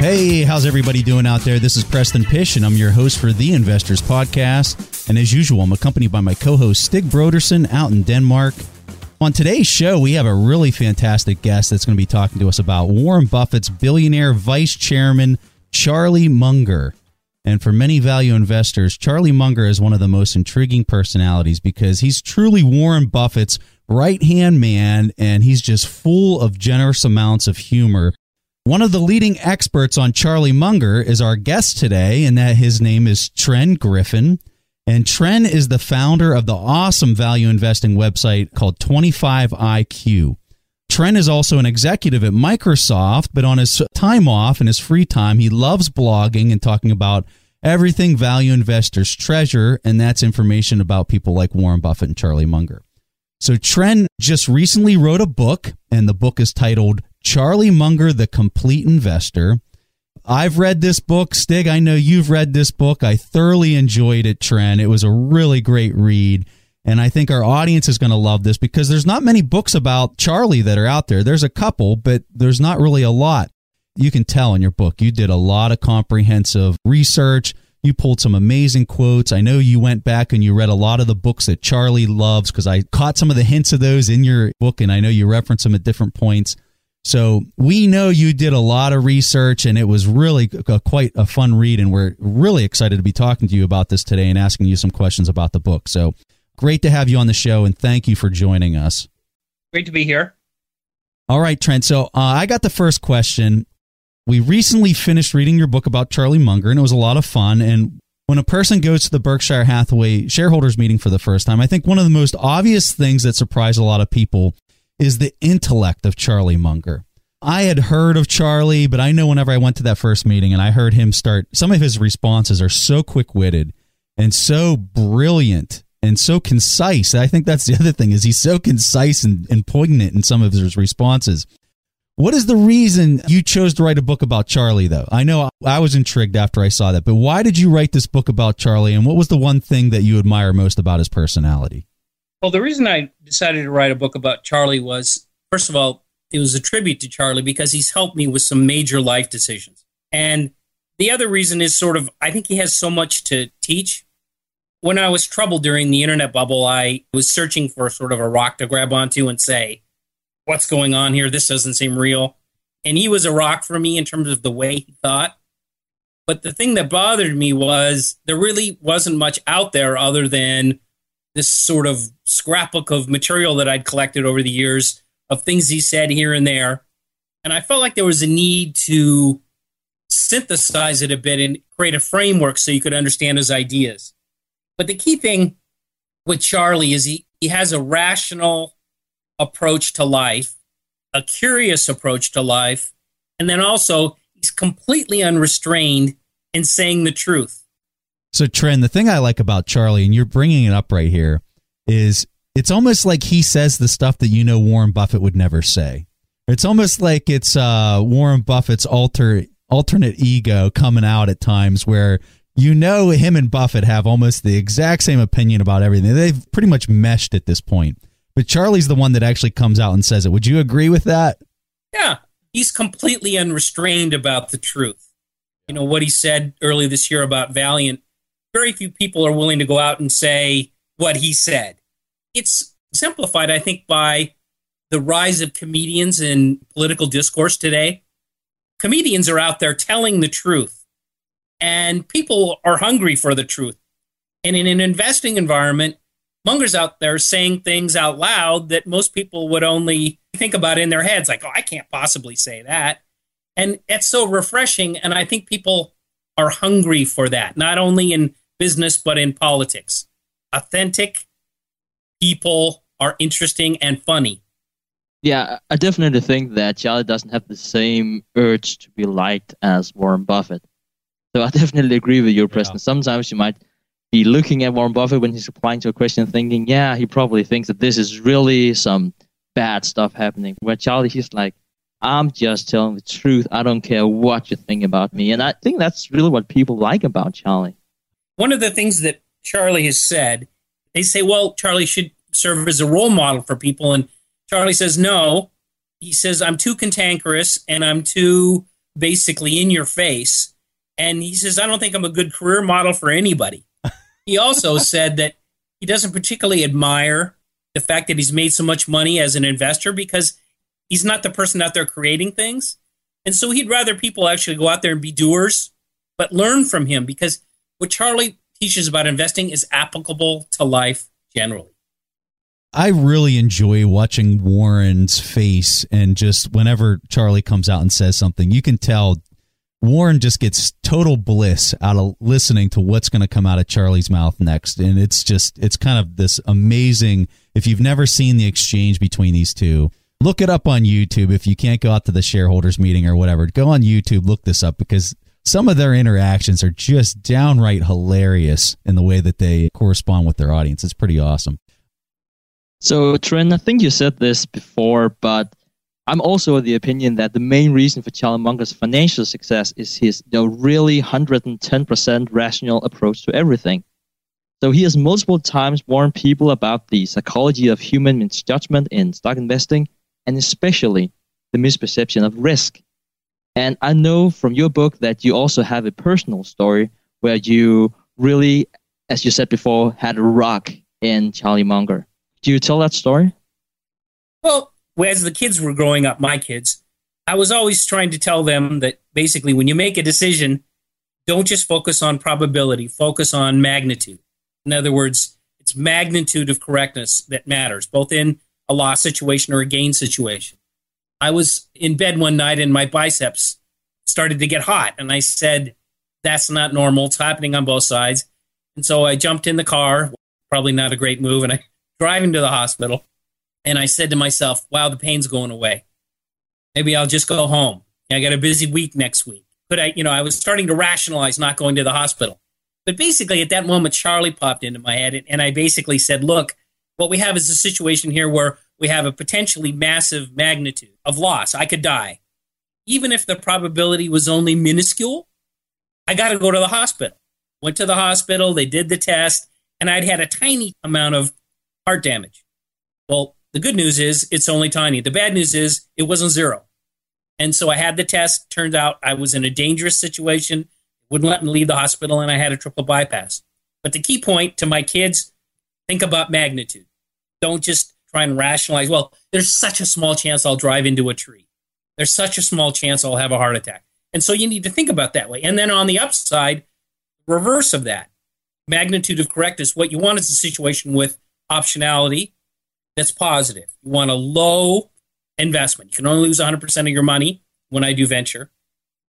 Hey, how's everybody doing out there? This is Preston Pysh, and I'm your host for the Investors Podcast. And as usual, I'm accompanied by my co host, Stig Brodersen, out in Denmark. On today's show, we have a really fantastic guest that's going to be talking to us about Warren Buffett's billionaire vice chairman, Charlie Munger. And for many value investors, Charlie Munger is one of the most intriguing personalities because he's truly Warren Buffett's right hand man, and he's just full of generous amounts of humor one of the leading experts on Charlie Munger is our guest today, and that his name is Tren Griffin. And Tren is the founder of the awesome value investing website called 25IQ. Tren is also an executive at Microsoft, but on his time off and his free time, he loves blogging and talking about everything value investors treasure, and that's information about people like Warren Buffett and Charlie Munger. So Tren just recently wrote a book, and the book is titled Charlie Munger, The Complete Investor. I've read this book. Stig, I know you've read this book. I thoroughly enjoyed it, Tren. It was a really great read. And I think our audience is going to love this because there's not many books about Charlie that are out there. There's a couple, but there's not really a lot. You can tell in your book. You did a lot of comprehensive research. You pulled some amazing quotes. I know you went back and you read a lot of the books that Charlie loves because I caught some of the hints of those in your book and I know you reference them at different points. So we know you did a lot of research and it was really a, quite a fun read. And we're really excited to be talking to you about this today and asking you some questions about the book. So great to have you on the show and thank you for joining us. Great to be here. All right, Trent. So uh, I got the first question. We recently finished reading your book about Charlie Munger and it was a lot of fun. And when a person goes to the Berkshire Hathaway shareholders meeting for the first time, I think one of the most obvious things that surprise a lot of people is the intellect of Charlie Munger. I had heard of Charlie, but I know whenever I went to that first meeting and I heard him start, some of his responses are so quick witted and so brilliant and so concise. I think that's the other thing is he's so concise and, and poignant in some of his responses. What is the reason you chose to write a book about Charlie, though? I know I was intrigued after I saw that, but why did you write this book about Charlie, and what was the one thing that you admire most about his personality? Well, the reason I decided to write a book about Charlie was, first of all, it was a tribute to Charlie because he's helped me with some major life decisions. And the other reason is sort of, I think he has so much to teach. When I was troubled during the internet bubble, I was searching for sort of a rock to grab onto and say, what's going on here? This doesn't seem real. And he was a rock for me in terms of the way he thought. But the thing that bothered me was there really wasn't much out there other than this sort of scrapbook of material that I'd collected over the years of things he said here and there. And I felt like there was a need to synthesize it a bit and create a framework so you could understand his ideas. But the key thing with Charlie is he, he has a rational approach to life, a curious approach to life, and then also he's completely unrestrained in saying the truth. So, Trent, the thing I like about Charlie, and you're bringing it up right here, is it's almost like he says the stuff that you know Warren Buffett would never say. It's almost like it's uh, Warren Buffett's alter alternate ego coming out at times where you know him and Buffett have almost the exact same opinion about everything. They've pretty much meshed at this point. But Charlie's the one that actually comes out and says it. Would you agree with that? Yeah. He's completely unrestrained about the truth. You know, what he said earlier this year about Valeant very few people are willing to go out and say what he said. It's simplified, I think, by the rise of comedians in political discourse today. Comedians are out there telling the truth, and people are hungry for the truth. And in an investing environment, Munger's out there saying things out loud that most people would only think about in their heads, like, oh, I can't possibly say that. And it's so refreshing. And I think people are hungry for that, not only in business, but in politics. Authentic people are interesting and funny. Yeah, I definitely think that Charlie doesn't have the same urge to be liked as Warren Buffett. So I definitely agree with you, Preston. Yeah. Sometimes you might be looking at Warren Buffett when he's replying to a question, thinking, "Yeah, he probably thinks that this is really some bad stuff happening." Where Charlie, he's like, "I'm just telling the truth. I don't care what you think about me." And I think that's really what people like about Charlie. One of the things that Charlie has said, they say, "Well, Charlie should serve as a role model for people," and Charlie says, "No." He says, "I'm too cantankerous and I'm too basically in your face." And he says, I don't think I'm a good career model for anybody. he also said that he doesn't particularly admire the fact that he's made so much money as an investor because he's not the person out there creating things. And so he'd rather people actually go out there and be doers, but learn from him because what Charlie teaches about investing is applicable to life generally. I really enjoy watching Warren's face and just whenever Charlie comes out and says something, you can tell Warren just gets total bliss out of listening to what's going to come out of Charlie's mouth next. And it's just, it's kind of this amazing. If you've never seen the exchange between these two, look it up on YouTube. If you can't go out to the shareholders meeting or whatever, go on YouTube, look this up because some of their interactions are just downright hilarious in the way that they correspond with their audience. It's pretty awesome. So, Trent, I think you said this before, but I'm also of the opinion that the main reason for Charlie Munger's financial success is his you know, really 110% rational approach to everything. So he has multiple times warned people about the psychology of human misjudgment in stock investing, and especially the misperception of risk. And I know from your book that you also have a personal story where you really, as you said before, had a rock in Charlie Munger. Do you tell that story? Well, as the kids were growing up, my kids, I was always trying to tell them that basically when you make a decision, don't just focus on probability, focus on magnitude. In other words, it's magnitude of correctness that matters, both in a loss situation or a gain situation. I was in bed one night and my biceps started to get hot, and I said, That's not normal. It's happening on both sides. And so I jumped in the car, probably not a great move, and I driving to the hospital. And I said to myself, wow, the pain's going away. Maybe I'll just go home. I got a busy week next week. But I, you know, I was starting to rationalize not going to the hospital. But basically, at that moment, Charlie popped into my head, and I basically said, look, what we have is a situation here where we have a potentially massive magnitude of loss. I could die. Even if the probability was only minuscule, I got to go to the hospital. Went to the hospital, they did the test, and I'd had a tiny amount of heart damage. Well, the good news is it's only tiny. The bad news is it wasn't zero. And so I had the test. Turned out I was in a dangerous situation, wouldn't let me leave the hospital, and I had a triple bypass. But the key point to my kids think about magnitude. Don't just try and rationalize, well, there's such a small chance I'll drive into a tree. There's such a small chance I'll have a heart attack. And so you need to think about that way. And then on the upside, reverse of that, magnitude of correctness, what you want is a situation with optionality that's positive. You want a low investment. You can only lose 100% of your money when I do venture,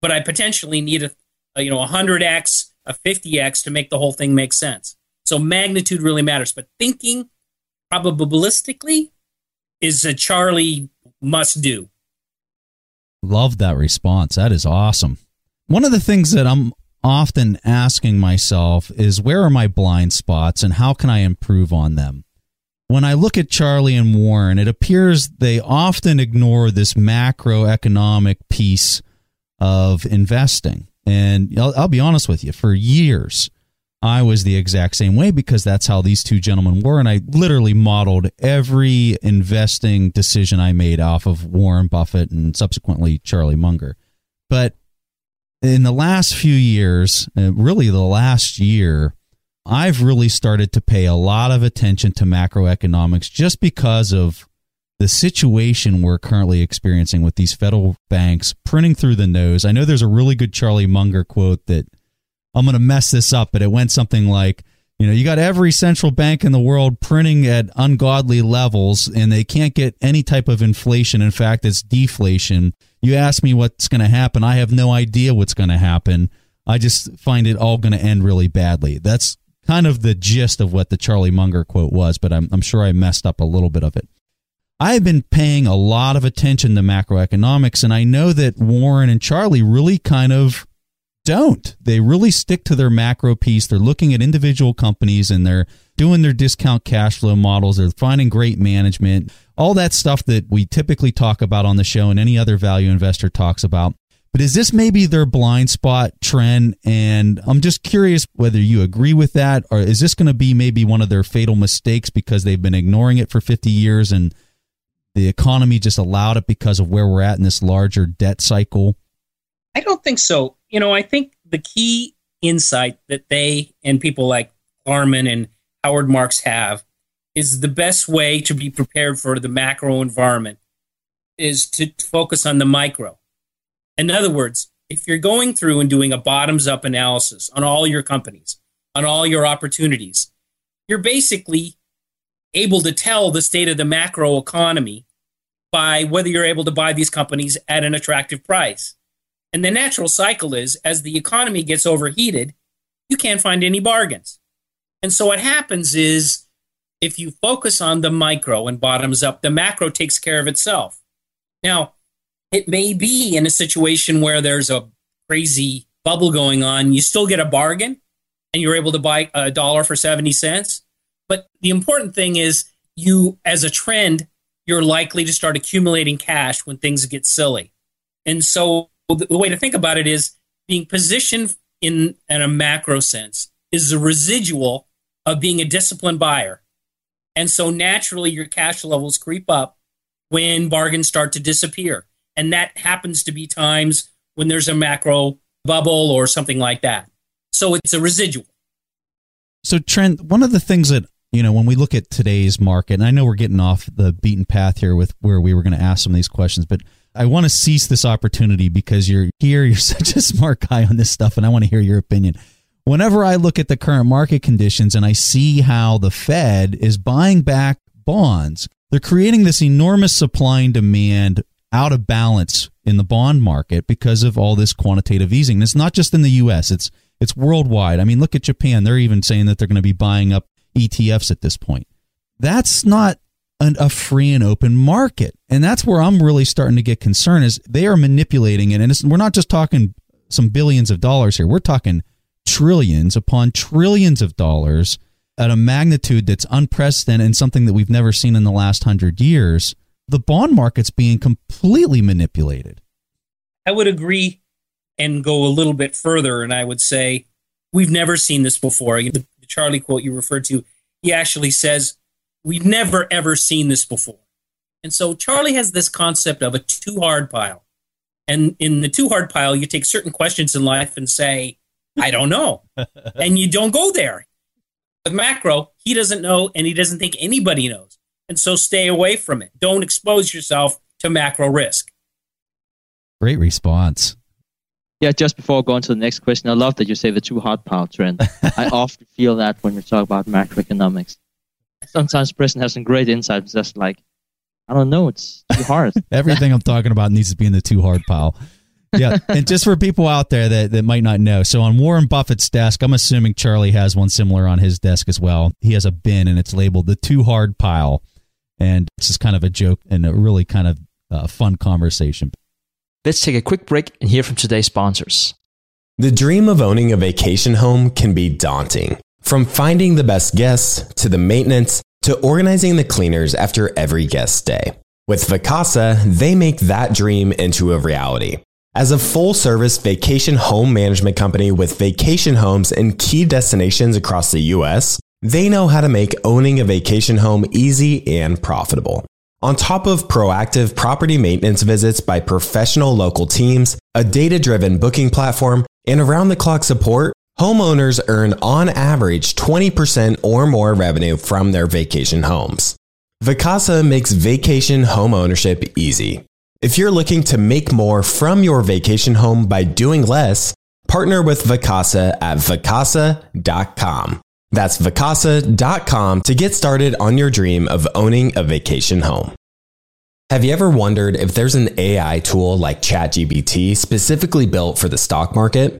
but I potentially need a, a you know 100x, a 50x to make the whole thing make sense. So magnitude really matters, but thinking probabilistically is a Charlie must do. Love that response. That is awesome. One of the things that I'm often asking myself is where are my blind spots and how can I improve on them? when I look at Charlie and Warren, it appears they often ignore this macroeconomic piece of investing. And I'll, I'll, be honest with you, for years, I was the exact same way because that's how these two gentlemen were. And I literally modeled every investing decision I made off of Warren Buffett and subsequently Charlie Munger. But in the last few years, uh, really the last year, I've really started to pay a lot of attention to macroeconomics just because of the situation we're currently experiencing with these federal banks printing through the nose. I know there's a really good Charlie Munger quote that I'm going to mess this up, but it went something like, you know, you got every central bank in the world printing at ungodly levels and they can't get any type of inflation. In fact, it's deflation. You ask me what's going to happen. I have no idea what's going to happen. I just find it all going to end really badly. That's kind of the gist of what the Charlie Munger quote was, but I'm, I'm sure I messed up a little bit of it. I have been paying a lot of attention to macroeconomics, and I know that Warren and Charlie really kind of don't. They really stick to their macro piece. They're looking at individual companies and they're doing their discount cash flow models. They're finding great management, all that stuff that we typically talk about on the show and any other value investor talks about. But is this maybe their blind spot Tren? And I'm just curious whether you agree with that, or is this going to be maybe one of their fatal mistakes because they've been ignoring it for 50 years and the economy just allowed it because of where we're at in this larger debt cycle? I don't think so. You know, I think the key insight that they and people like Klarman and Howard Marks have is the best way to be prepared for the macro environment is to focus on the micro. In other words, if you're going through and doing a bottoms up analysis on all your companies, on all your opportunities, you're basically able to tell the state of the macro economy by whether you're able to buy these companies at an attractive price. And the natural cycle is as the economy gets overheated, you can't find any bargains. And so what happens is if you focus on the micro and bottoms up, the macro takes care of itself. Now, it may be in a situation where there's a crazy bubble going on, you still get a bargain and you're able to buy a dollar for 70 cents. But the important thing is you, as a trend, you're likely to start accumulating cash when things get silly. And so the, the way to think about it is being positioned in, in a macro sense is a residual of being a disciplined buyer. And so naturally your cash levels creep up when bargains start to disappear. And that happens to be times when there's a macro bubble or something like that. So it's a residual. So, Trent, one of the things that, you know, when we look at today's market, and I know we're getting off the beaten path here with where we were going to ask some of these questions, but I want to seize this opportunity because you're here, you're such a smart guy on this stuff, and I want to hear your opinion. Whenever I look at the current market conditions and I see how the Fed is buying back bonds, they're creating this enormous supply and demand out of balance in the bond market because of all this quantitative easing. And it's not just in the US, it's it's worldwide. I mean, look at Japan. They're even saying that they're going to be buying up ETFs at this point. That's not an, a free and open market. And that's where I'm really starting to get concerned is they are manipulating it. And we're not just talking some billions of dollars here. We're talking trillions upon trillions of dollars at a magnitude that's unprecedented and something that we've never seen in the last hundred years the bond market's being completely manipulated. I would agree and go a little bit further. And I would say, we've never seen this before. The Charlie quote you referred to, he actually says, we've never, ever seen this before. And so Charlie has this concept of a too hard pile. And in the too hard pile, you take certain questions in life and say, I don't know. and you don't go there. With macro, he doesn't know and he doesn't think anybody knows. And so stay away from it. Don't expose yourself to macro risk. Great response. Yeah, just before going to the next question, I love that you say the too hard pile Tren. I often feel that when you talk about macroeconomics. Sometimes Preston has some great insights, just like, I don't know, it's too hard. Everything I'm talking about needs to be in the too hard pile. yeah, and just for people out there that, that might not know, so on Warren Buffett's desk, I'm assuming Charlie has one similar on his desk as well. He has a bin and it's labeled the too hard pile and it's just kind of a joke and a really kind of uh, fun conversation. Let's take a quick break and hear from today's sponsors. The dream of owning a vacation home can be daunting. From finding the best guests to the maintenance to organizing the cleaners after every guest stay. With Vacasa, they make that dream into a reality. As a full service vacation home management company with vacation homes in key destinations across the US, they know how to make owning a vacation home easy and profitable. On top of proactive property maintenance visits by professional local teams, a data driven booking platform, and around the clock support, homeowners earn on average 20% or more revenue from their vacation homes. Vacasa makes vacation home ownership easy. If you're looking to make more from your vacation home by doing less, partner with Vacasa at vacasa.com. That's vacasa.com to get started on your dream of owning a vacation home. Have you ever wondered if there's an AI tool like ChatGPT specifically built for the stock market?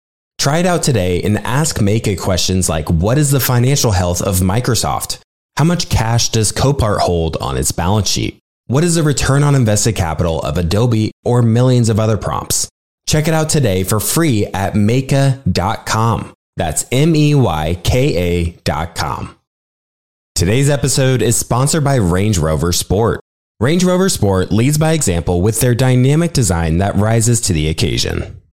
Try it out today and ask Meyka questions like What is the financial health of Microsoft? How much cash does Copart hold on its balance sheet? What is the return on invested capital of Adobe or millions of other prompts? Check it out today for free at Meyka.com. That's M E Y K A.com. Today's episode is sponsored by Range Rover Sport. Range Rover Sport leads by example with their dynamic design that rises to the occasion.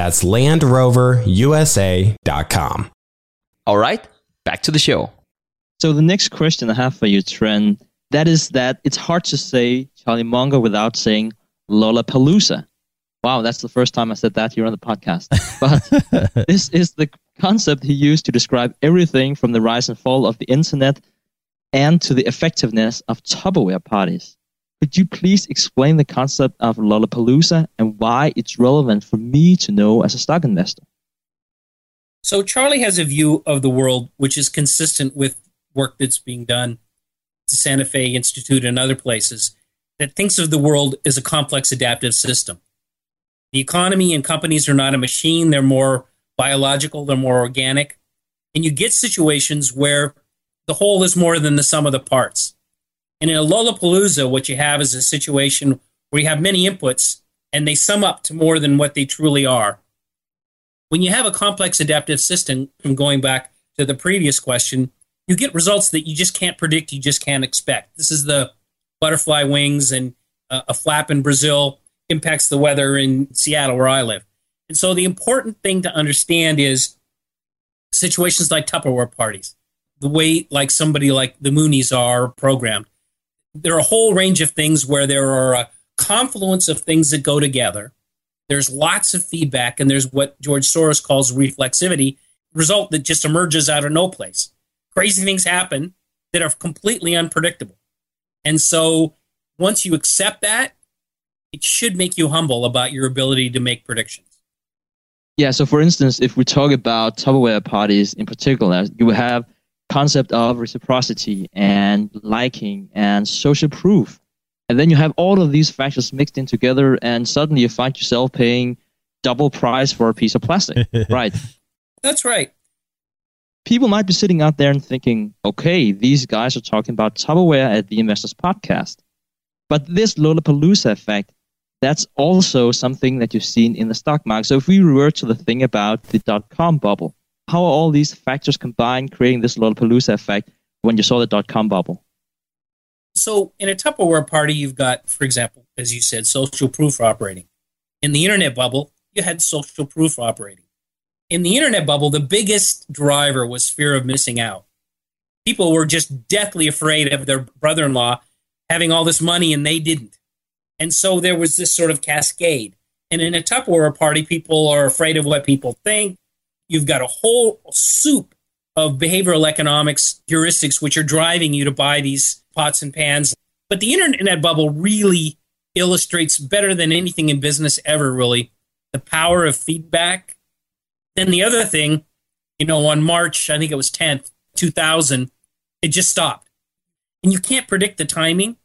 That's LandRoverUSA.com. All right, back to the show. So the next question I have for you, Trent, that is that it's hard to say Charlie Munger without saying Lollapalooza. Wow, that's the first time I said that here on the podcast. But this is the concept he used to describe everything from the rise and fall of the internet and to the effectiveness of Tupperware parties. Could you please explain the concept of Lollapalooza and why it's relevant for me to know as a stock investor? So, Charlie has a view of the world which is consistent with work that's being done at the Santa Fe Institute and other places that thinks of the world as a complex adaptive system. The economy and companies are not a machine, they're more biological, they're more organic. And you get situations where the whole is more than the sum of the parts. And in a Lollapalooza, what you have is a situation where you have many inputs and they sum up to more than what they truly are. When you have a complex adaptive system, from going back to the previous question, you get results that you just can't predict, you just can't expect. This is the butterfly wings and uh, a flap in Brazil impacts the weather in Seattle, where I live. And so the important thing to understand is situations like Tupperware parties, the way like somebody like the Moonies are programmed. There are a whole range of things where there are a confluence of things that go together. There's lots of feedback, and there's what George Soros calls reflexivity, result that just emerges out of no place. Crazy things happen that are completely unpredictable. And so once you accept that, it should make you humble about your ability to make predictions. Yeah. So, for instance, if we talk about Tupperware parties in particular, you have concept of reciprocity and liking and social proof, and then you have all of these factors mixed in together, and suddenly you find yourself paying double price for a piece of plastic. right. That's right. People might be sitting out there and thinking, okay, these guys are talking about Tupperware at the Investors Podcast. But this Lollapalooza effect that's also something that you've seen in the stock market. So if we revert to the thing about the dot com bubble, how are all these factors combined creating this Lollapalooza effect when you saw the dot com bubble? So in a Tupperware party, you've got, for example, as you said, social proof operating. In the internet bubble, you had social proof operating. In the internet bubble, the biggest driver was fear of missing out. People were just deathly afraid of their brother in law having all this money and they didn't. And so there was this sort of cascade. And in a Tupperware party, people are afraid of what people think. You've got a whole soup of behavioral economics heuristics which are driving you to buy these pots and pans. But the internet bubble really illustrates better than anything in business ever, really, the power of feedback. Then the other thing, you know, on March, I think it was 10th, 2000, it just stopped. And you can't predict the timing,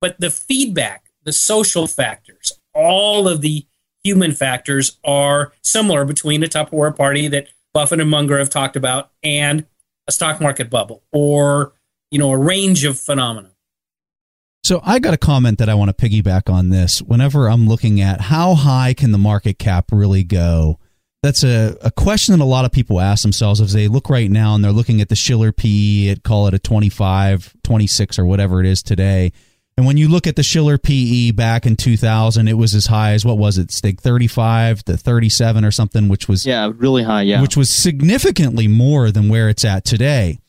but the feedback the social factors, all of the human factors are similar between a Tupperware party that Buffett and Munger have talked about and a stock market bubble or you know, a range of phenomena. So I got a comment that I want to piggyback on this. Whenever I'm looking at how high can the market cap really go, that's a, a question that a lot of people ask themselves as they look right now and they're looking at the Shiller PE at call it a 25, 26 or whatever it is today. And when you look at the Shiller PE back in 2000, it was as high as what was it, Stig 35 to 37 or something, which was yeah, really high, yeah. which was significantly more than where it's at today.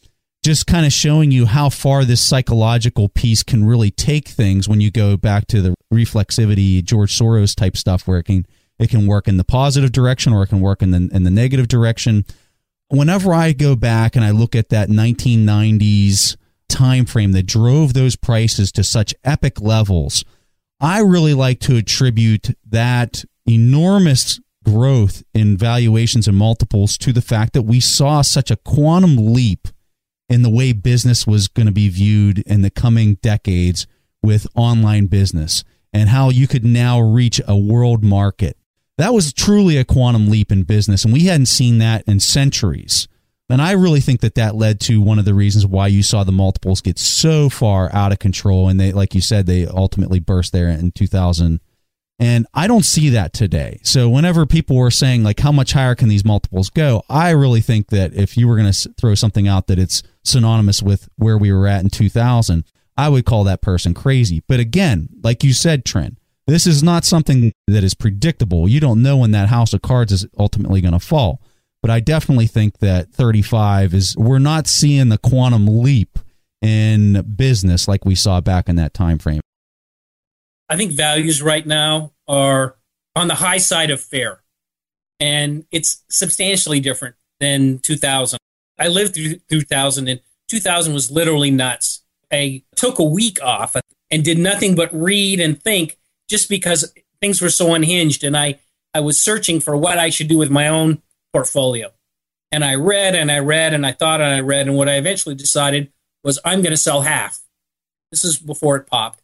Just kind of showing you how far this psychological piece can really take things when you go back to the reflexivity George Soros type stuff where it can it can work in the positive direction or it can work in the in the negative direction. Whenever I go back and I look at that 1990s time frame that drove those prices to such epic levels, I really like to attribute that enormous growth in valuations and multiples to the fact that we saw such a quantum leap in the way business was going to be viewed in the coming decades with online business and how you could now reach a world market. That was truly a quantum leap in business, and we hadn't seen that in centuries. And I really think that that led to one of the reasons why you saw the multiples get so far out of control. And they, like you said, they ultimately burst there in 2000. And I don't see that today. So whenever people were saying like, how much higher can these multiples go? I really think that if you were going to throw something out that it's synonymous with where we were at in 2000, I would call that person crazy. But again, like you said, Trent, this is not something that is predictable. You don't know when that house of cards is ultimately going to fall. But I definitely think that 35 is, we're not seeing the quantum leap in business like we saw back in that time frame. I think values right now are on the high side of fair. And it's substantially different than 2000. I lived through 2000 and 2000 was literally nuts. I took a week off and did nothing but read and think just because things were so unhinged and I, I was searching for what I should do with my own portfolio. And I read and I read and I thought and I read. And what I eventually decided was I'm going to sell half. This is before it popped.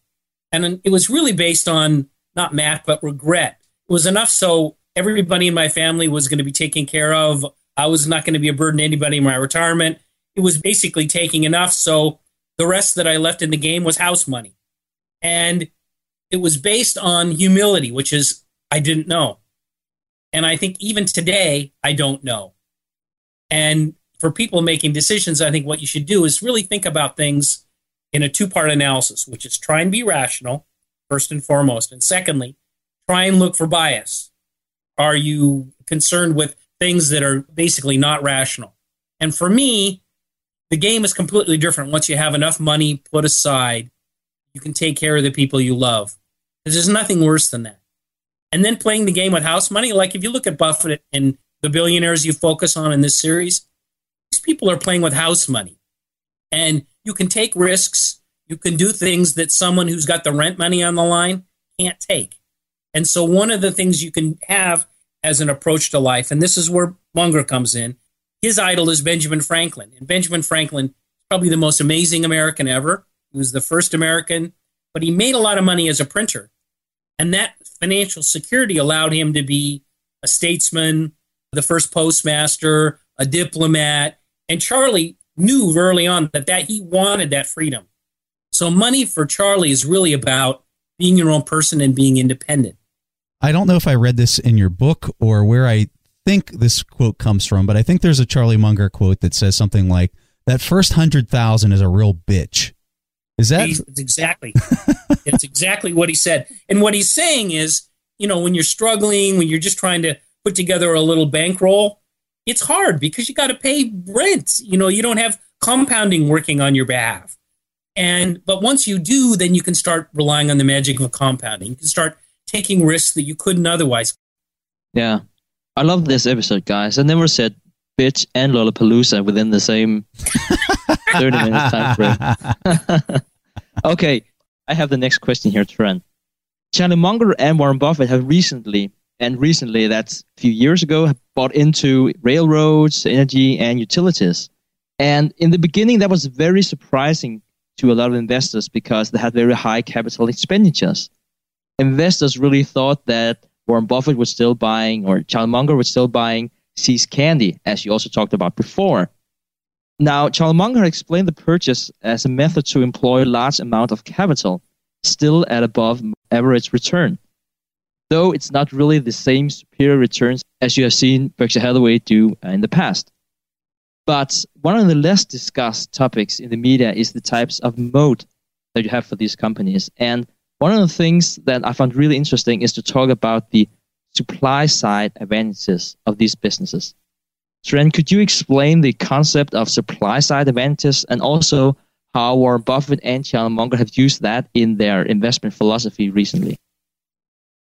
And it was really based on not math, but regret. It was enough so everybody in my family was going to be taken care of. I was not going to be a burden to anybody in my retirement. It was basically taking enough so the rest that I left in the game was house money. And it was based on humility, which is I didn't know. And I think even today, I don't know. And for people making decisions, I think what you should do is really think about things in a two part analysis, which is try and be rational, first and foremost. And secondly, try and look for bias. Are you concerned with things that are basically not rational? And for me, the game is completely different once you have enough money put aside. You can take care of the people you love. There's nothing worse than that and then playing the game with house money. Like if you look at Buffett and the billionaires you focus on in this series, these people are playing with house money. And you can take risks. You can do things that someone who's got the rent money on the line can't take. And so one of the things you can have as an approach to life, and this is where Munger comes in, his idol is Benjamin Franklin. And Benjamin Franklin is probably the most amazing American ever. He was the first American, but he made a lot of money as a printer. And that financial security allowed him to be a statesman, the first postmaster, a diplomat. And Charlie knew early on that, that he wanted that freedom. So money for Charlie is really about being your own person and being independent. I don't know if I read this in your book or where I think this quote comes from, but I think there's a Charlie Munger quote that says something like, that first hundred thousand is a real bitch. Is that it's exactly? it's exactly what he said. And what he's saying is, you know, when you're struggling, when you're just trying to put together a little bankroll, it's hard because you got to pay rent. You know, you don't have compounding working on your behalf. And but once you do, then you can start relying on the magic of compounding. You can start taking risks that you couldn't otherwise. Yeah. I love this episode, guys. I never said bitch and Lollapalooza within the same 30 minutes time frame. okay, I have the next question here, Trent. Charlie Munger and Warren Buffett have recently, and recently, that's a few years ago, bought into railroads, energy, and utilities. And in the beginning, that was very surprising to a lot of investors because they had very high capital expenditures. Investors really thought that Warren Buffett was still buying, or Charlie Munger was still buying See's Candy, as you also talked about before. Now, Charlie Munger explained the purchase as a method to employ large amount of capital, still at above average return. Though it's not really the same superior returns as you have seen Berkshire Hathaway do in the past. But one of the less discussed topics in the media is the types of moat that you have for these companies. And one of the things that I found really interesting is to talk about the supply side advantages of these businesses. Trent, could you explain the concept of supply side advantages and also how Warren Buffett and Charlie Munger have used that in their investment philosophy recently?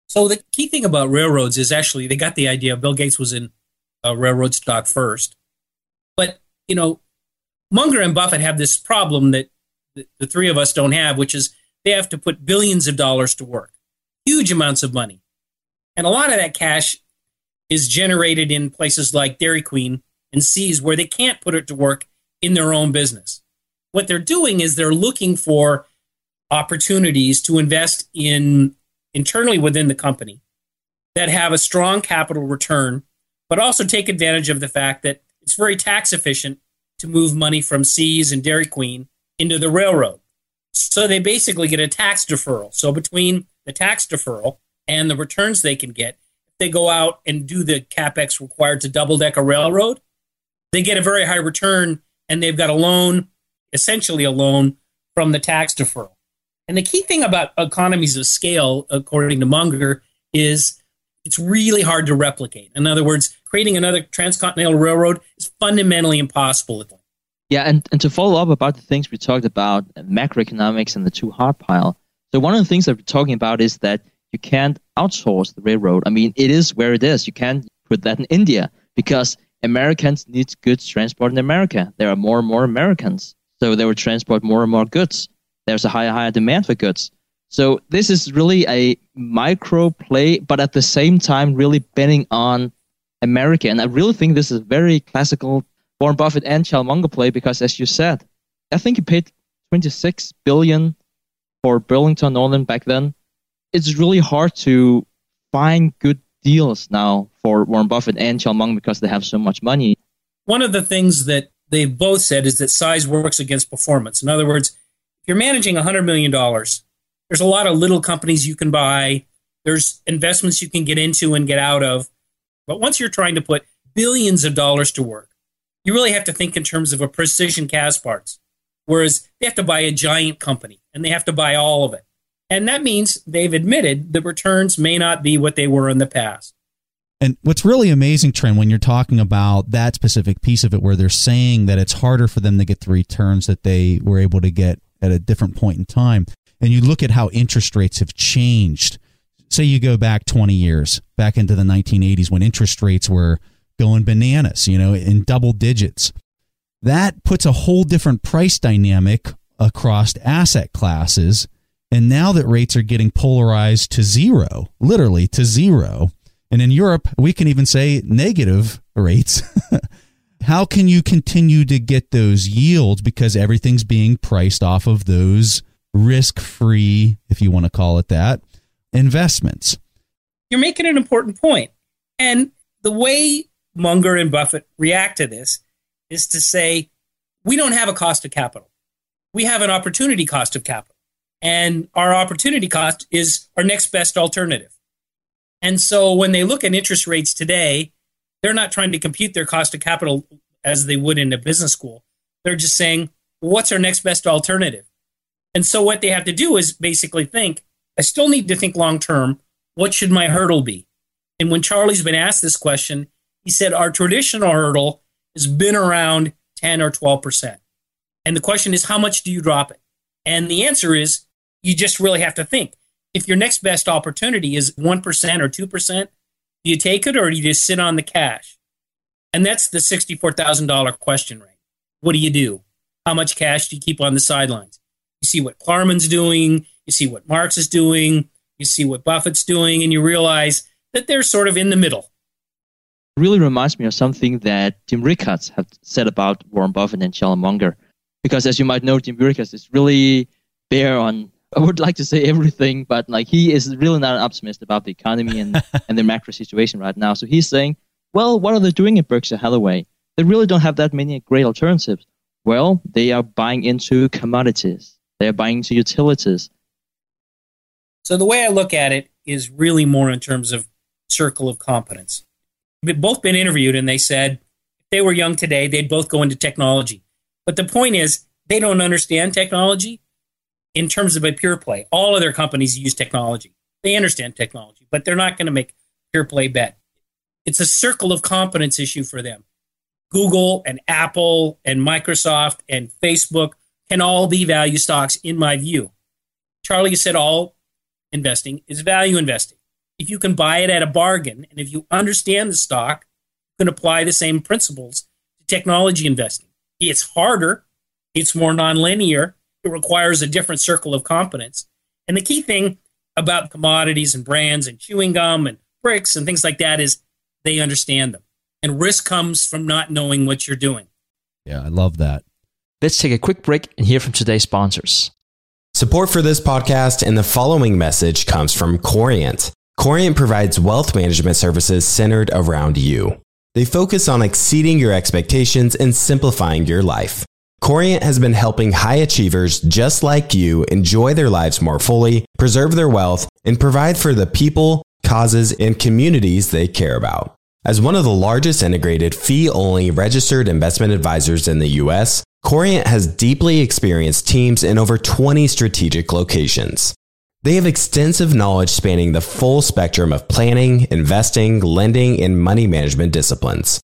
So the key thing about railroads is actually they got the idea. Bill Gates was in uh, railroad stock first, but you know, Munger and Buffett have this problem that the three of us don't have, which is they have to put billions of dollars to work, huge amounts of money, and a lot of that cash is generated in places like Dairy Queen and See's where they can't put it to work in their own business. What they're doing is they're looking for opportunities to invest in internally within the company that have a strong capital return, but also take advantage of the fact that it's very tax efficient to move money from See's and Dairy Queen into the railroad. So they basically get a tax deferral. So between the tax deferral and the returns they can get, they go out and do the capex required to double deck a railroad, they get a very high return and they've got a loan, essentially a loan from the tax deferral. And the key thing about economies of scale, according to Munger, is it's really hard to replicate. In other words, creating another transcontinental railroad is fundamentally impossible. Yeah, and, and to follow up about the things we talked about, macroeconomics and the too hard pile. So one of the things that we're talking about is that you can't outsource the railroad. I mean, it is where it is. You can't put that in India because Americans need goods transported in America. There are more and more Americans, so they will transport more and more goods there's a higher higher demand for goods. So this is really a micro play, but at the same time really betting on America. And I really think this is a very classical Warren Buffett and Charlie Munger play because, as you said, I think he paid 26 billion for Burlington Northern back then. It's really hard to find good deals now for Warren Buffett and Charlie Munger because they have so much money. One of the things that they've both said is that size works against performance. In other words, if you're managing $100 million, there's a lot of little companies you can buy. There's investments you can get into and get out of. But once you're trying to put billions of dollars to work, you really have to think in terms of a Precision Castparts. Whereas they have to buy a giant company and they have to buy all of it. And that means they've admitted the returns may not be what they were in the past. And what's really amazing, Trent, when you're talking about that specific piece of it, where they're saying that it's harder for them to get the returns that they were able to get at a different point in time. And you look at how interest rates have changed. Say you go back 20 years, back into the 1980s when interest rates were going bananas, you know, in double digits. That puts a whole different price dynamic across asset classes. And now that rates are getting polarized to zero, literally to zero, and in Europe, we can even say negative rates. how can you continue to get those yields because everything's being priced off of those risk free, if you want to call it that, investments? You're making an important point. And the way Munger and Buffett react to this is to say, we don't have a cost of capital. We have an opportunity cost of capital. And our opportunity cost is our next best alternative. And so when they look at interest rates today, they're not trying to compute their cost of capital as they would in a business school. They're just saying, what's our next best alternative? And so what they have to do is basically think, I still need to think long term. What should my hurdle be? And when Charlie's been asked this question, he said, our traditional hurdle has been around 10 or 12%. And the question is, how much do you drop it? And the answer is, you just really have to think. If your next best opportunity is 1% or 2%, do you take it or do you just sit on the cash? And that's the $64,000 question, right? What do you do? How much cash do you keep on the sidelines? You see what Klarman's doing, you see what Marks is doing, you see what Buffett's doing, and you realize that they're sort of in the middle. It really reminds me of something that Jim Rickards had said about Warren Buffett and Charlie Munger. Because as you might know, Jim Rickards is really bear on I would like to say everything, but like he is really not an optimist about the economy and, and the macro situation right now. So he's saying, well, what are they doing at Berkshire Hathaway? They really don't have that many great alternatives. Well, they are buying into commodities. They are buying into utilities. So the way I look at it is really more in terms of circle of competence. We've both been interviewed and they said if they were young today, they'd both go into technology. But the point is, they don't understand technology in terms of a pure play. All other companies use technology. They understand technology, but they're not going to make pure play bet. It's a circle of competence issue for them. Google and Apple and Microsoft and Facebook can all be value stocks, in my view. Charlie said all investing is value investing. If you can buy it at a bargain and if you understand the stock, you can apply the same principles to technology investing. It's harder, it's more nonlinear, it requires a different circle of competence. And the key thing about commodities and brands and chewing gum and bricks and things like that is they understand them. And risk comes from not knowing what you're doing. Yeah, I love that. Let's take a quick break and hear from today's sponsors. Support for this podcast and the following message comes from Corient. Corient provides wealth management services centered around you. They focus on exceeding your expectations and simplifying your life. Corient has been helping high achievers just like you enjoy their lives more fully, preserve their wealth, and provide for the people, causes, and communities they care about. As one of the largest integrated fee only registered investment advisors in the US, Corient has deeply experienced teams in over 20 strategic locations. They have extensive knowledge spanning the full spectrum of planning, investing, lending, and money management disciplines.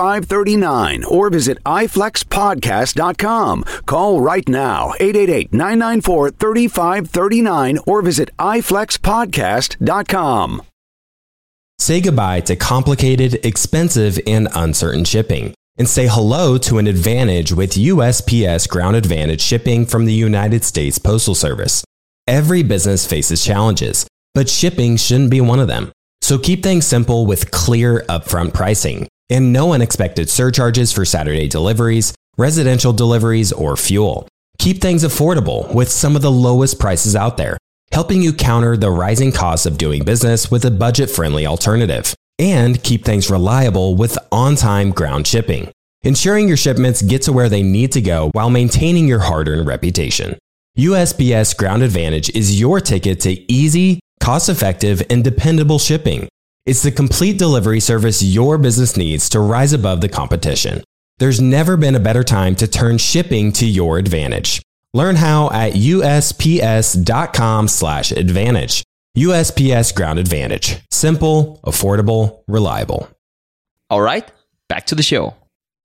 3539 or visit iflexpodcast.com. Call right now 888 994 3539 or visit iflexpodcast.com. Say goodbye to complicated, expensive, and uncertain shipping. And say hello to an advantage with USPS Ground Advantage shipping from the United States Postal Service. Every business faces challenges, but shipping shouldn't be one of them. So keep things simple with clear upfront pricing and no unexpected surcharges for Saturday deliveries, residential deliveries, or fuel. Keep things affordable with some of the lowest prices out there, helping you counter the rising costs of doing business with a budget friendly alternative. And keep things reliable with on time ground shipping, ensuring your shipments get to where they need to go while maintaining your hard earned reputation. USPS Ground Advantage is your ticket to easy, cost effective, and dependable shipping. It's the complete delivery service your business needs to rise above the competition. There's never been a better time to turn shipping to your advantage. Learn how at usps.com/advantage. USPS Ground Advantage. Simple, affordable, reliable. All right, back to the show.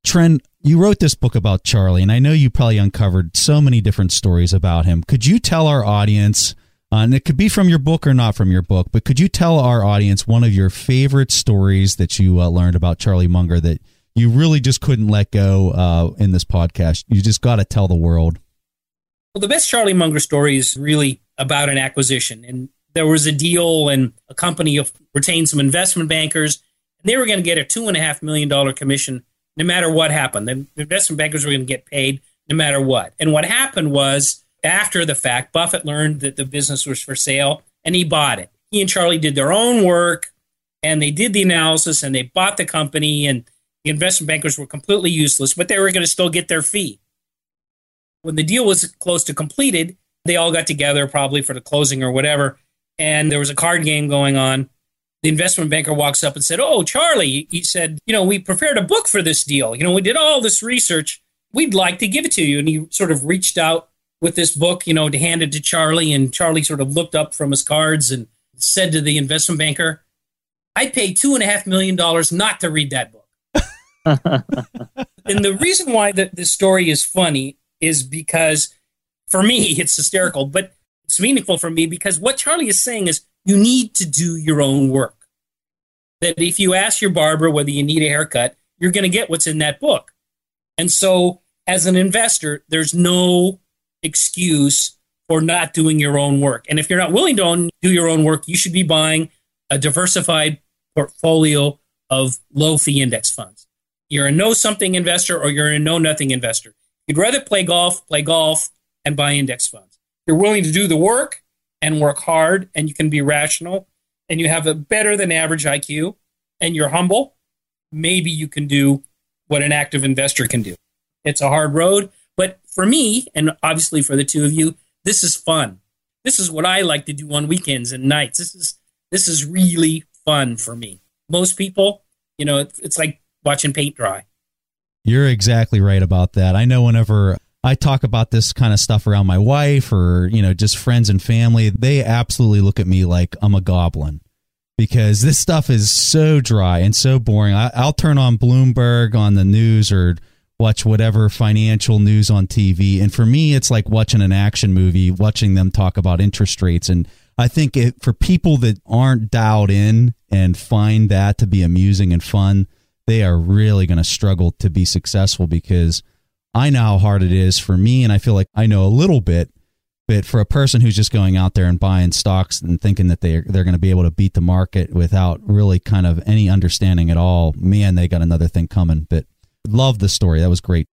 Tren, you wrote this book about Charlie, and I know you probably uncovered so many different stories about him. Could you tell our audience, uh, and it could be from your book or not from your book, but could you tell our audience one of your favorite stories that you uh, learned about Charlie Munger that you really just couldn't let go uh, in this podcast? You just got to tell the world. Well, the best Charlie Munger story is really about an acquisition. And there was a deal, and a company retained some investment bankers, and they were going to get a $2.5 million commission no matter what happened. The investment bankers were going to get paid no matter what. And what happened was, after the fact, Buffett learned that the business was for sale and he bought it. He and Charlie did their own work and they did the analysis and they bought the company, and the investment bankers were completely useless, but they were going to still get their fee when the deal was close to completed, They all got together probably for the closing or whatever. And there was a card game going on. The investment banker walks up and said, Oh, Charlie, he said, you know, we prepared a book for this deal. You know, we did all this research. We'd like to give it to you. And he sort of reached out with this book, you know, to hand it to Charlie. And Charlie sort of looked up from his cards and said to the investment banker, I paid two and a half million dollars not to read that book. and the reason why the, this story is funny is because for me, it's hysterical, but it's meaningful for me because what Charlie is saying is you need to do your own work. That if you ask your barber whether you need a haircut, you're going to get what's in that book. And so, as an investor, there's no excuse for not doing your own work. And if you're not willing to do your own work, you should be buying a diversified portfolio of low fee index funds. You're a know something investor or you're a know nothing investor. You'd rather play golf, play golf, and buy index funds. You're willing to do the work and work hard, and you can be rational, and you have a better than average IQ, and you're humble. Maybe you can do what an active investor can do. It's a hard road, for me, and obviously for the two of you, this is fun. This is what I like to do on weekends and nights. This is this is really fun for me. Most people, you know, it's like watching paint dry. You're exactly right about that. I know whenever I talk about this kind of stuff around my wife or, you know, just friends and family, they absolutely look at me like I'm a goblin because this stuff is so dry and so boring. I, will turn on Bloomberg on the news or watch whatever financial news on TV. And for me, it's like watching an action movie, watching them talk about interest rates. And I think it, for people that aren't dialed in and find that to be amusing and fun, they are really going to struggle to be successful because I know how hard it is for me. And I feel like I know a little bit. But for a person who's just going out there and buying stocks and thinking that they're, they're going to be able to beat the market without really kind of any understanding at all, man, they got another thing coming. But love the story. That was great.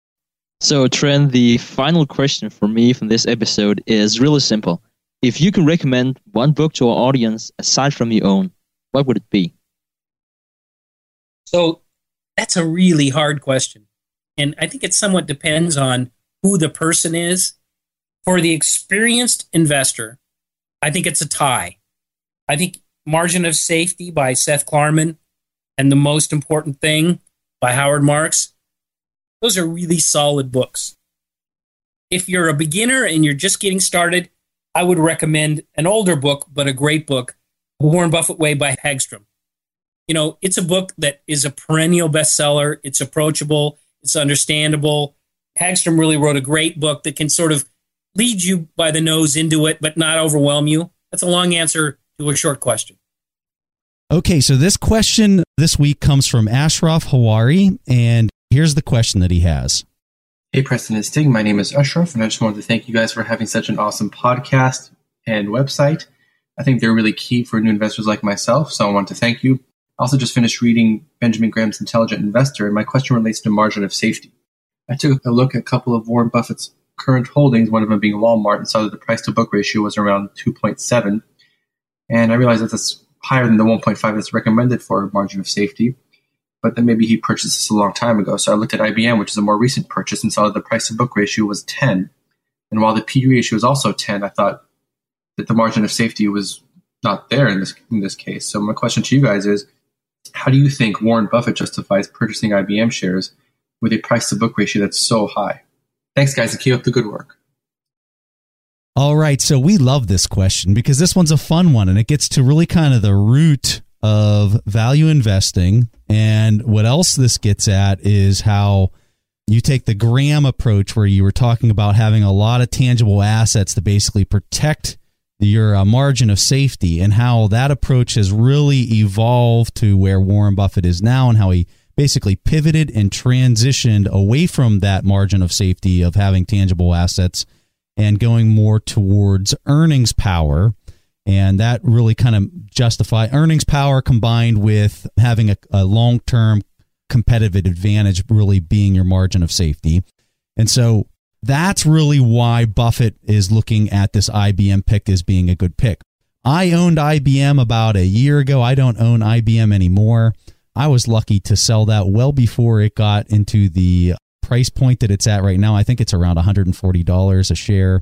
So, Tren, the final question for me from this episode is really simple. If you can recommend one book to our audience aside from your own, what would it be? So, that's a really hard question. And I think it somewhat depends on who the person is. For the experienced investor, I think it's a tie. I think Margin of Safety by Seth Klarman and The Most Important Thing by Howard Marks, those are really solid books. If you're a beginner and you're just getting started, I would recommend an older book, but a great book, The Warren Buffett Way by Hagstrom you know, it's a book that is a perennial bestseller. It's approachable. It's understandable. Hagstrom really wrote a great book that can sort of lead you by the nose into it, but not overwhelm you. That's a long answer to a short question. Okay, so this question this week comes from Ashraf Hawari, and here's the question that he has. Hey, Preston and Stig. My name is Ashraf, and I just wanted to thank you guys for having such an awesome podcast and website. I think they're really key for new investors like myself, so I want to thank you I also just finished reading Benjamin Graham's Intelligent Investor, and my question relates to margin of safety. I took a look at a couple of Warren Buffett's current holdings, one of them being Walmart, and saw that the price to book ratio was around 2.7. And I realized that that's higher than the 1.5 that's recommended for margin of safety. But then maybe he purchased this a long time ago. So I looked at IBM, which is a more recent purchase, and saw that the price to book ratio was 10. And while the P ratio was also 10, I thought that the margin of safety was not there in this in this case. So my question to you guys is how do you think Warren Buffett justifies purchasing IBM shares with a price to book ratio that's so high? Thanks, guys, and keep up the good work. All right. So we love this question because this one's a fun one and it gets to really kind of the root of value investing. And what else this gets at is how you take the Graham approach where you were talking about having a lot of tangible assets to basically protect your uh, margin of safety and how that approach has really evolved to where Warren Buffett is now and how he basically pivoted and transitioned away from that margin of safety of having tangible assets and going more towards earnings power and that really kind of justify earnings power combined with having a, a long-term competitive advantage really being your margin of safety and so that's really why Buffett is looking at this IBM pick as being a good pick. I owned IBM about a year ago. I don't own IBM anymore. I was lucky to sell that well before it got into the price point that it's at right now. I think it's around $140 a share.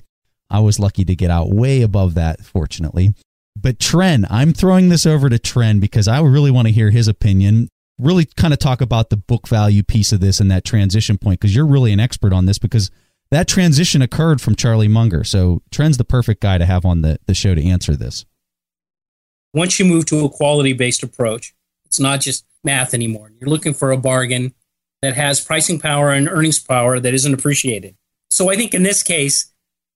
I was lucky to get out way above that, fortunately. But Tren, I'm throwing this over to Tren because I really want to hear his opinion. Really kind of talk about the book value piece of this and that transition point because you're really an expert on this because that transition occurred from Charlie Munger. So Tren's the perfect guy to have on the, the show to answer this. Once you move to a quality based approach, it's not just math anymore. You're looking for a bargain that has pricing power and earnings power that isn't appreciated. So I think in this case,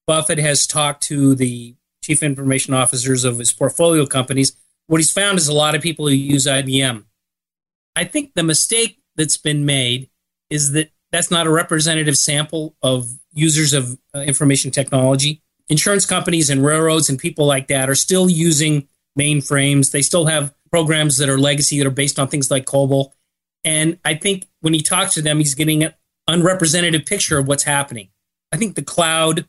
Buffett has talked to the chief information officers of his portfolio companies. What he's found is a lot of people who use IBM. I think the mistake that's been made is that that's not a representative sample of users of uh, information technology. Insurance companies and railroads and people like that are still using mainframes. They still have programs that are legacy that are based on things like COBOL. And I think when he talks to them, he's getting an unrepresentative picture of what's happening. I think the cloud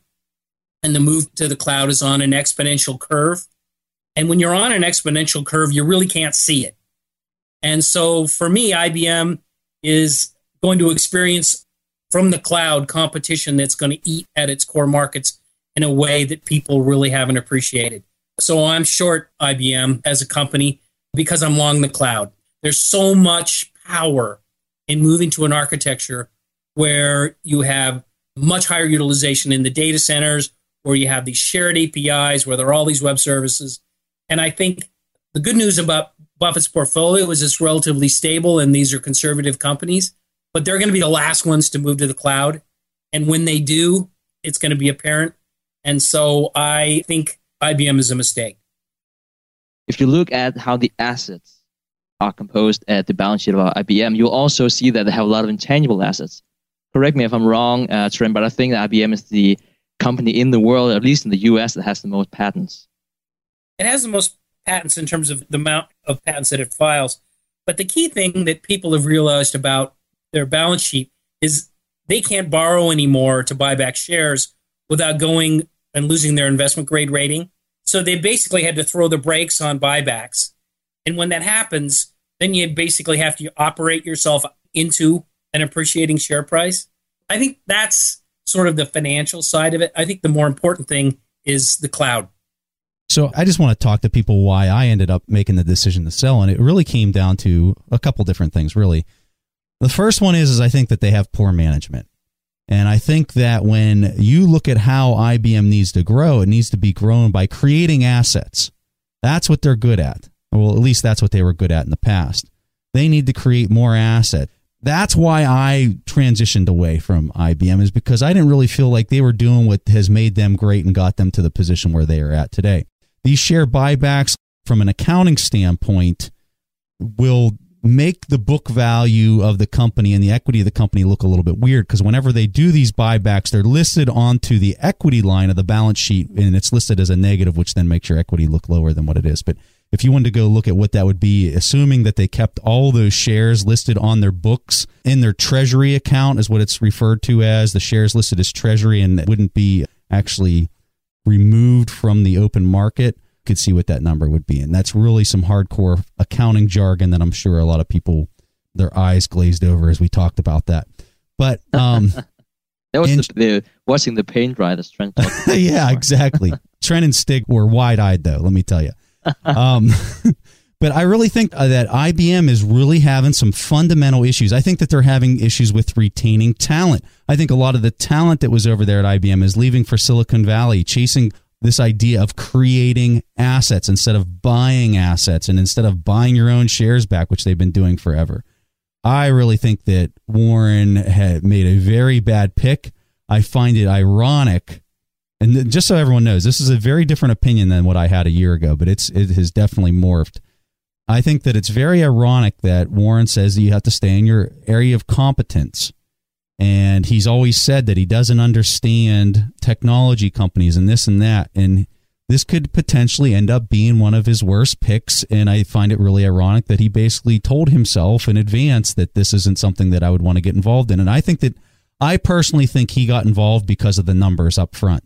and the move to the cloud is on an exponential curve. And when you're on an exponential curve, you really can't see it. And so for me, IBM is going to experience from the cloud competition that's going to eat at its core markets in a way that people really haven't appreciated. So I'm short IBM as a company because I'm long the cloud. There's so much power in moving to an architecture where you have much higher utilization in the data centers, where you have these shared APIs, where there are all these web services. And I think the good news about Buffett's portfolio is it's relatively stable and these are conservative companies, but they're going to be the last ones to move to the cloud. And when they do, it's going to be apparent. And so I think IBM is a mistake. If you look at how the assets are composed at the balance sheet of IBM, you'll also see that they have a lot of intangible assets. Correct me if I'm wrong, uh, Tren, but I think that IBM is the company in the world, at least in the US, that has the most patents. It has the most patents in terms of the amount of patents that it files. But the key thing that people have realized about their balance sheet is they can't borrow anymore to buy back shares without going and losing their investment grade rating. So they basically had to throw the brakes on buybacks. And when that happens, then you basically have to operate yourself into an appreciating share price. I think that's sort of the financial side of it. I think the more important thing is the cloud. So I just want to talk to people why I ended up making the decision to sell, and it really came down to a couple different things. Really, the first one is is I think that they have poor management, and I think that when you look at how IBM needs to grow, it needs to be grown by creating assets. That's what they're good at. Well, at least that's what they were good at in the past. They need to create more asset. That's why I transitioned away from IBM is because I didn't really feel like they were doing what has made them great and got them to the position where they are at today. These share buybacks from an accounting standpoint will make the book value of the company and the equity of the company look a little bit weird because whenever they do these buybacks, they're listed onto the equity line of the balance sheet and it's listed as a negative, which then makes your equity look lower than what it is. But if you wanted to go look at what that would be, assuming that they kept all those shares listed on their books in their treasury account, is what it's referred to as the shares listed as treasury and that wouldn't be actually removed from the open market, could see what that number would be. And that's really some hardcore accounting jargon that I'm sure a lot of people, their eyes glazed over as we talked about that. But, um, that was and, the, the, watching the paint dry that's Tren. yeah, exactly. Tren and Stig were wide eyed though. Let me tell you um, but I really think uh, that IBM is really having some fundamental issues. I think that they're having issues with retaining talent. I think a lot of the talent that was over there at IBM is leaving for Silicon Valley, chasing this idea of creating assets instead of buying assets and instead of buying your own shares back, which they've been doing forever. I really think that Warren had made a very bad pick. I find it ironic and just so everyone knows, this is a very different opinion than what I had a year ago, but it's it has definitely morphed. I think that it's very ironic that Warren says that you have to stay in your area of competence. And he's always said that he doesn't understand technology companies and this and that. And this could potentially end up being one of his worst picks. And I find it really ironic that he basically told himself in advance that this isn't something that I would want to get involved in. And I think that I personally think he got involved because of the numbers up front.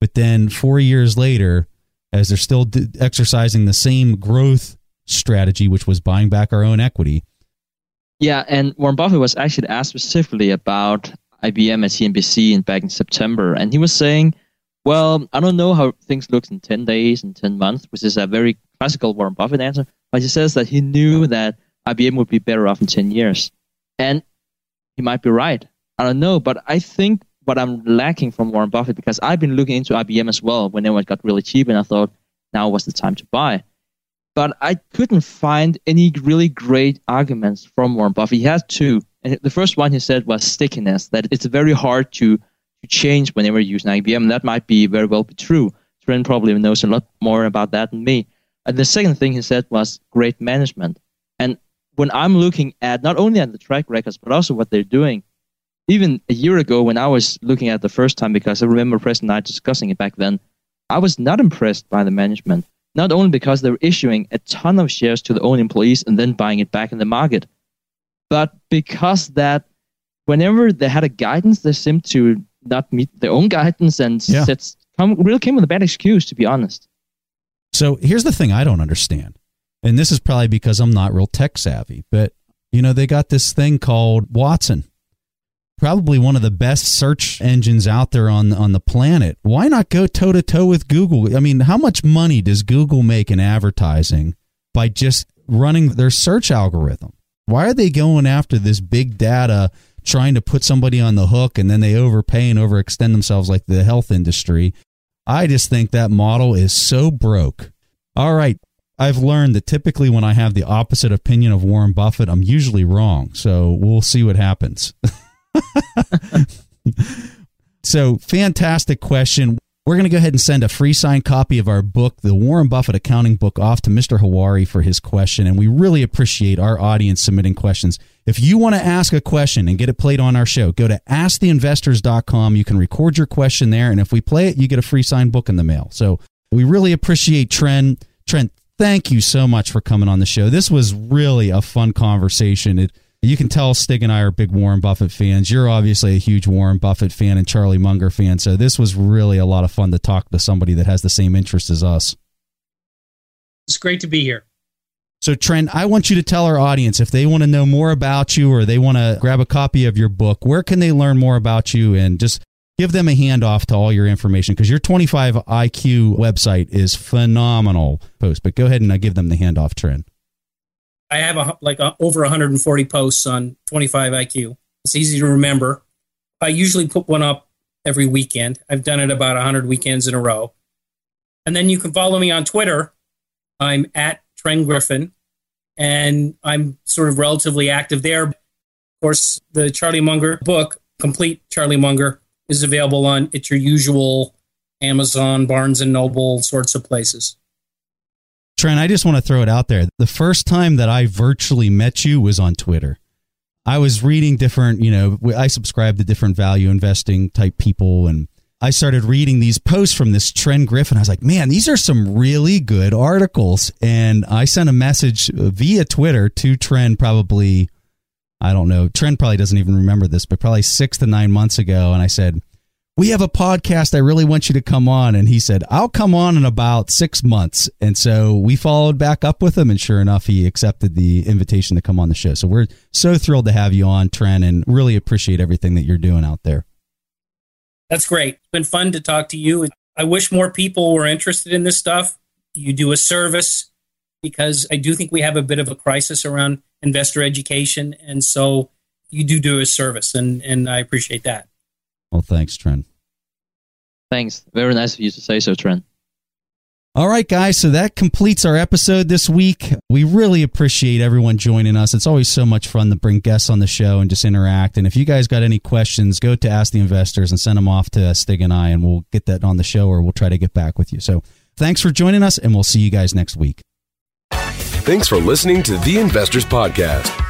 But then four years later, as they're still d- exercising the same growth strategy, which was buying back our own equity. Yeah, and Warren Buffett was actually asked specifically about IBM at CNBC in back in September, and he was saying Well, I don't know how things look in 10 days and 10 months, which is a very classical Warren Buffett answer. But he says that he knew that IBM would be better off in 10 years. And he might be right. I don't know. But I think what I'm lacking from Warren Buffett, because I've been looking into IBM as well whenever it got really cheap, and I thought now was the time to buy. But I couldn't find any really great arguments from Warren Buffett. He had two. And the first one he said was stickiness, that it's very hard to, to change whenever you use an IBM. That might be very well be true. Tren probably knows a lot more about that than me. And the second thing he said was great management. And when I'm looking at not only at the track records, but also what they're doing, even a year ago when I was looking at the first time, because I remember Preston and I discussing it back then, I was not impressed by the management. Not only because they were issuing a ton of shares to their own employees and then buying it back in the market, but because that whenever they had a guidance, they seemed to not meet their own guidance and yeah. sets, come, really came with a bad excuse, to be honest. So here's the thing I don't understand. And this is probably because I'm not real tech savvy, but you know, they got this thing called Watson. Probably one of the best search engines out there on on the planet. Why not go toe to toe with Google? I mean, how much money does Google make in advertising by just running their search algorithm? Why are they going after this big data, trying to put somebody on the hook, and then they overpay and overextend themselves like the health industry? I just think that model is so broke. All right. I've learned that typically when I have the opposite opinion of Warren Buffett, I'm usually wrong. So we'll see what happens. so, fantastic question. We're going to go ahead and send a free signed copy of our book, The Warren Buffett Accounting Book, off to Mr. Hawari for his question. And we really appreciate our audience submitting questions. If you want to ask a question and get it played on our show, go to asktheinvestors.com. You can record your question there. And if we play it, you get a free signed book in the mail. So we really appreciate Tren. Tren, thank you so much for coming on the show. This was really a fun conversation. You can tell Stig and I are big Warren Buffett fans. You're obviously a huge Warren Buffett fan and Charlie Munger fan. So this was really a lot of fun to talk to somebody that has the same interest as us. It's great to be here. So, Tren, I want you to tell our audience if they want to know more about you or they want to grab a copy of your book, where can they learn more about you and just give them a handoff to all your information? Because your 25 IQ website is phenomenal post, but go ahead and uh, give them the handoff, Tren. I have a, like a, over 140 posts on 25 IQ. It's easy to remember. I usually put one up every weekend. I've done it about 100 weekends in a row. And then you can follow me on Twitter. I'm at Tren Griffin, and I'm sort of relatively active there. Of course, the Charlie Munger book, complete Charlie Munger, is available on it's your usual Amazon, Barnes and Noble sorts of places. Tren, I just want to throw it out there. The first time that I virtually met you was on Twitter. I was reading different, you know, I subscribe to different value investing type people and I started reading these posts from this Tren Griffin. I was like, man, these are some really good articles. And I sent a message uh, via Twitter to Tren probably, I don't know, Tren probably doesn't even remember this, but probably six to nine months ago. And I said, we have a podcast. I really want you to come on. And he said, I'll come on in about six months. And so we followed back up with him. And sure enough, he accepted the invitation to come on the show. So we're so thrilled to have you on, Tren, and really appreciate everything that you're doing out there. That's great. It's been fun to talk to you. I wish more people were interested in this stuff. You do a service because I do think we have a bit of a crisis around investor education. And so you do do a service, and, and I appreciate that. Well, thanks, Tren. Thanks. Very nice of you to say so, Tren. All right, guys. So that completes our episode this week. We really appreciate everyone joining us. It's always so much fun to bring guests on the show and just interact. And if you guys got any questions, go to Ask the Investors and send them off to Stig and I, and we'll get that on the show or we'll try to get back with you. So thanks for joining us, and we'll see you guys next week. Thanks for listening to the Investors Podcast.